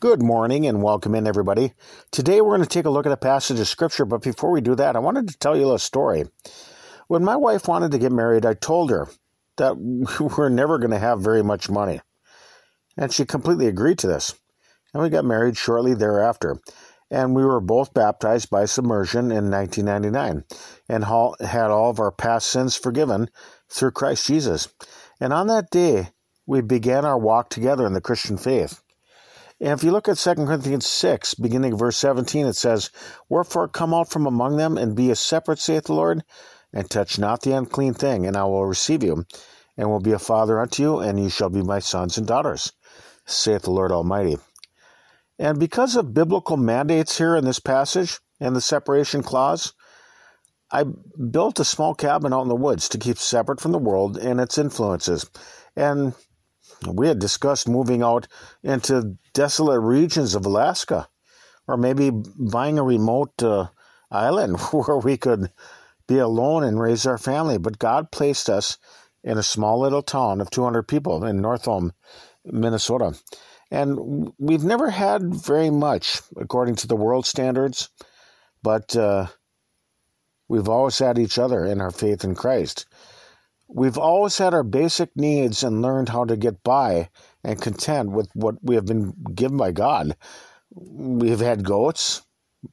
Good morning and welcome in, everybody. Today we're going to take a look at a passage of Scripture, but before we do that, I wanted to tell you a story. When my wife wanted to get married, I told her that we're never going to have very much money. And she completely agreed to this. And we got married shortly thereafter. And we were both baptized by submersion in 1999 and had all of our past sins forgiven through Christ Jesus. And on that day, we began our walk together in the Christian faith. And if you look at 2 Corinthians 6, beginning verse 17, it says, Wherefore come out from among them and be a separate, saith the Lord, and touch not the unclean thing, and I will receive you, and will be a father unto you, and you shall be my sons and daughters, saith the Lord Almighty. And because of biblical mandates here in this passage and the separation clause, I built a small cabin out in the woods to keep separate from the world and its influences. And we had discussed moving out into desolate regions of Alaska, or maybe buying a remote uh, island where we could be alone and raise our family. But God placed us in a small little town of 200 people in North Northome, Minnesota. And we've never had very much, according to the world standards, but uh, we've always had each other in our faith in Christ. We've always had our basic needs and learned how to get by and content with what we have been given by God. We've had goats,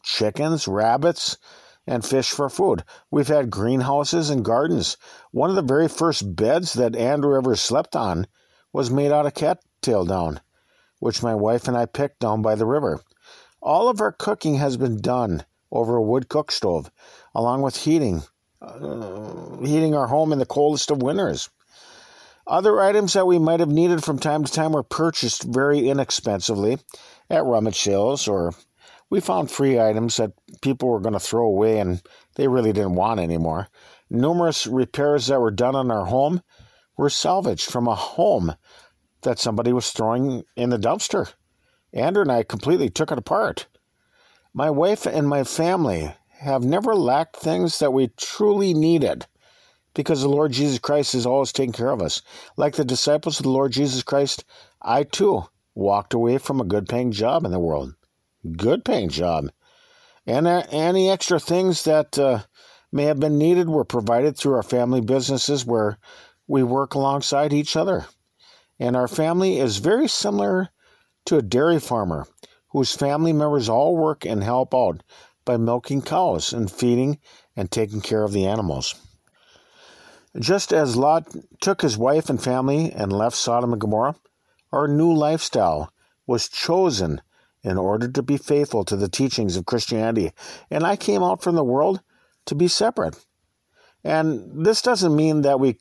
chickens, rabbits, and fish for food. We've had greenhouses and gardens. One of the very first beds that Andrew ever slept on was made out of cattail down, which my wife and I picked down by the river. All of our cooking has been done over a wood cook stove, along with heating uh, heating our home in the coldest of winters. Other items that we might have needed from time to time were purchased very inexpensively at rummage sales, or we found free items that people were going to throw away and they really didn't want anymore. Numerous repairs that were done on our home were salvaged from a home that somebody was throwing in the dumpster. Andrew and I completely took it apart. My wife and my family have never lacked things that we truly needed because the Lord Jesus Christ has always taken care of us. Like the disciples of the Lord Jesus Christ, I too walked away from a good paying job in the world. Good paying job. And uh, any extra things that uh, may have been needed were provided through our family businesses where we work alongside each other. And our family is very similar to a dairy farmer whose family members all work and help out by milking cows and feeding and taking care of the animals. Just as Lot took his wife and family and left Sodom and Gomorrah, our new lifestyle was chosen in order to be faithful to the teachings of Christianity. And I came out from the world to be separate. And this doesn't mean that we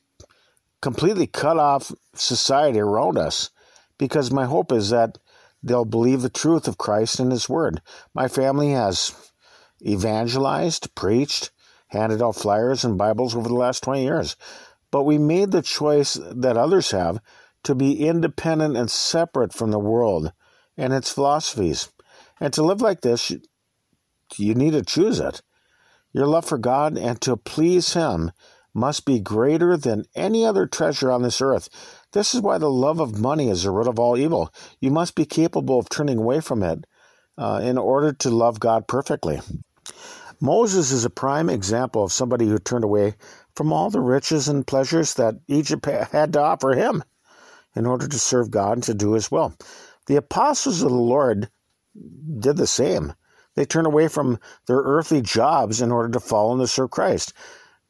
completely cut off society around us, because my hope is that they'll believe the truth of Christ and His Word. My family has evangelized, preached, handed out flyers and Bibles over the last 20 years. But we made the choice that others have to be independent and separate from the world and its philosophies. And to live like this, you need to choose it. Your love for God and to please Him must be greater than any other treasure on this earth. This is why the love of money is the root of all evil. You must be capable of turning away from it uh, in order to love God perfectly. Moses is a prime example of somebody who turned away from all the riches and pleasures that Egypt had to offer him in order to serve God and to do his will. The apostles of the Lord did the same. They turned away from their earthly jobs in order to follow and to serve Christ.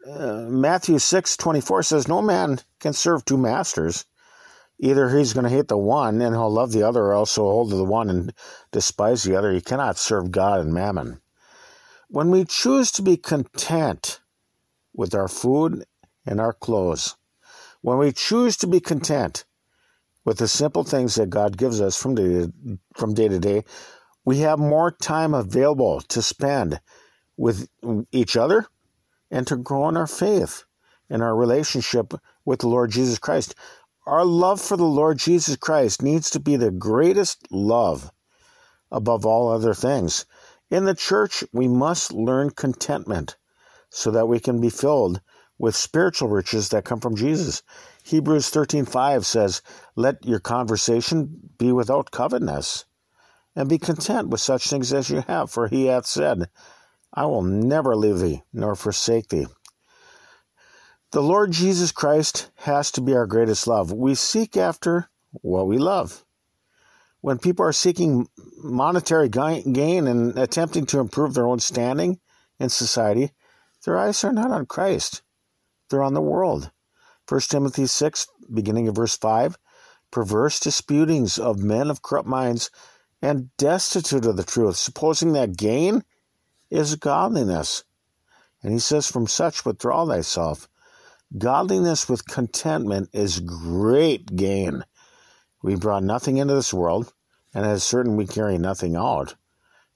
Uh, Matthew 6 24 says, No man can serve two masters. Either he's going to hate the one and he'll love the other, or else he'll hold to the one and despise the other. You cannot serve God and mammon. When we choose to be content with our food and our clothes, when we choose to be content with the simple things that God gives us from day, to, from day to day, we have more time available to spend with each other and to grow in our faith and our relationship with the Lord Jesus Christ. Our love for the Lord Jesus Christ needs to be the greatest love above all other things. In the church, we must learn contentment so that we can be filled with spiritual riches that come from Jesus. Hebrews 13:5 says, "Let your conversation be without covetousness." and be content with such things as you have, for he hath said, I will never leave thee nor forsake thee. The Lord Jesus Christ has to be our greatest love. We seek after what we love. When people are seeking monetary gain and attempting to improve their own standing in society, their eyes are not on Christ, they're on the world. 1 Timothy 6, beginning of verse 5 perverse disputings of men of corrupt minds and destitute of the truth, supposing that gain is godliness. And he says, From such withdraw thyself. Godliness with contentment is great gain. We brought nothing into this world, and is certain we carry nothing out.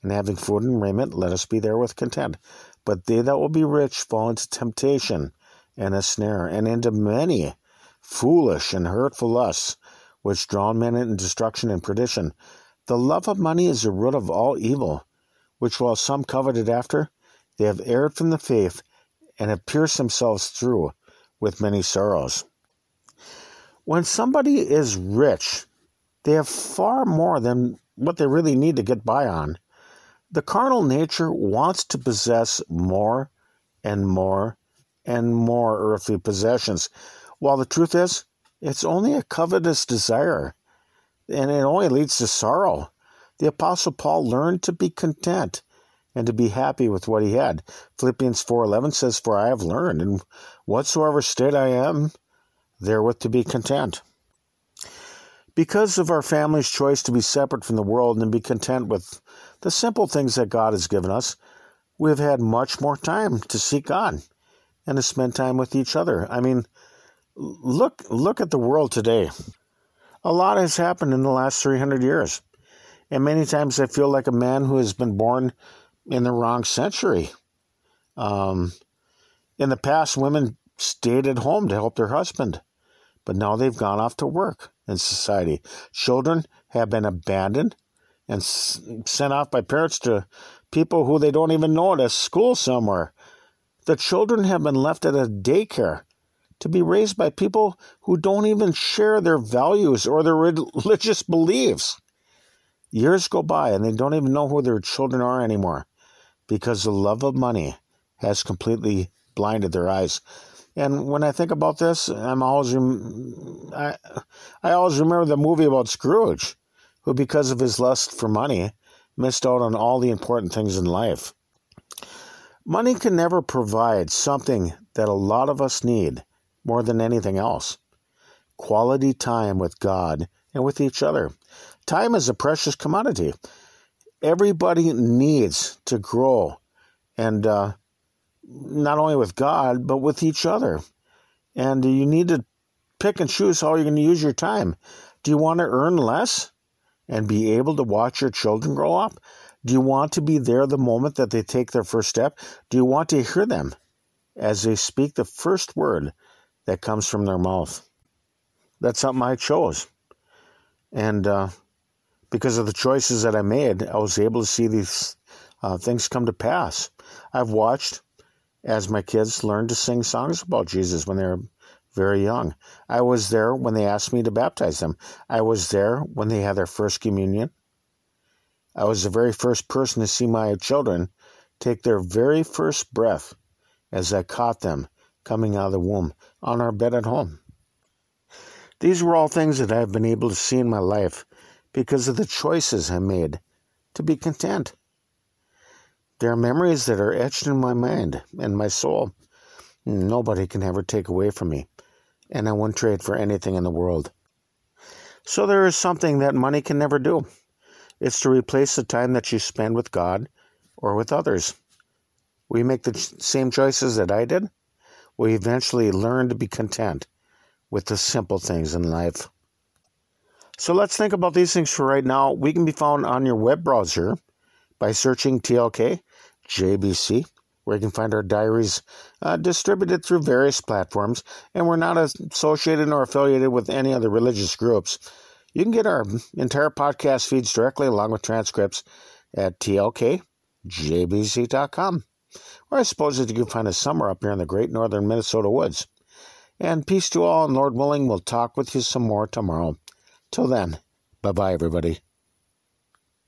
And having food and raiment, let us be there with content. But they that will be rich fall into temptation and a snare, and into many foolish and hurtful lusts, which draw men into destruction and perdition. The love of money is the root of all evil, which while some coveted after, they have erred from the faith, and have pierced themselves through with many sorrows. When somebody is rich, they have far more than what they really need to get by on. The carnal nature wants to possess more and more and more earthly possessions, while the truth is, it's only a covetous desire, and it only leads to sorrow. The Apostle Paul learned to be content and to be happy with what he had. Philippians 4:11 says, "For I have learned, in whatsoever state I am, therewith to be content." Because of our family's choice to be separate from the world and be content with the simple things that God has given us, we have had much more time to seek God and to spend time with each other. I mean, look look at the world today. A lot has happened in the last 300 years. And many times I feel like a man who has been born in the wrong century. Um, in the past, women stayed at home to help their husband, but now they've gone off to work in society. Children have been abandoned and sent off by parents to people who they don't even know at a school somewhere the children have been left at a daycare to be raised by people who don't even share their values or their religious beliefs. Years go by and they don't even know who their children are anymore because the love of money has completely blinded their eyes. And when I think about this, I'm always I, I always remember the movie about Scrooge, who because of his lust for money missed out on all the important things in life. Money can never provide something that a lot of us need more than anything else quality time with God and with each other. Time is a precious commodity. Everybody needs to grow, and uh, not only with God, but with each other. And you need to pick and choose how you're going to use your time. Do you want to earn less and be able to watch your children grow up? Do you want to be there the moment that they take their first step? Do you want to hear them as they speak the first word that comes from their mouth? That's something I chose. And uh, because of the choices that I made, I was able to see these uh, things come to pass. I've watched as my kids learned to sing songs about Jesus when they were very young. I was there when they asked me to baptize them. I was there when they had their first communion. I was the very first person to see my children take their very first breath as I caught them coming out of the womb on our bed at home. These were all things that I have been able to see in my life because of the choices I made to be content. There are memories that are etched in my mind and my soul. Nobody can ever take away from me, and I won't trade for anything in the world. So there is something that money can never do. It's to replace the time that you spend with God or with others. You make the same choices that I did? You eventually learn to be content with the simple things in life? So let's think about these things for right now. We can be found on your web browser by searching TLK JBC, where you can find our diaries uh, distributed through various platforms. And we're not associated nor affiliated with any other religious groups. You can get our entire podcast feeds directly along with transcripts at tlkjbc.com. Or I suppose that you can find us somewhere up here in the great northern Minnesota woods. And peace to all, and Lord willing, we'll talk with you some more tomorrow. Till then, bye bye, everybody.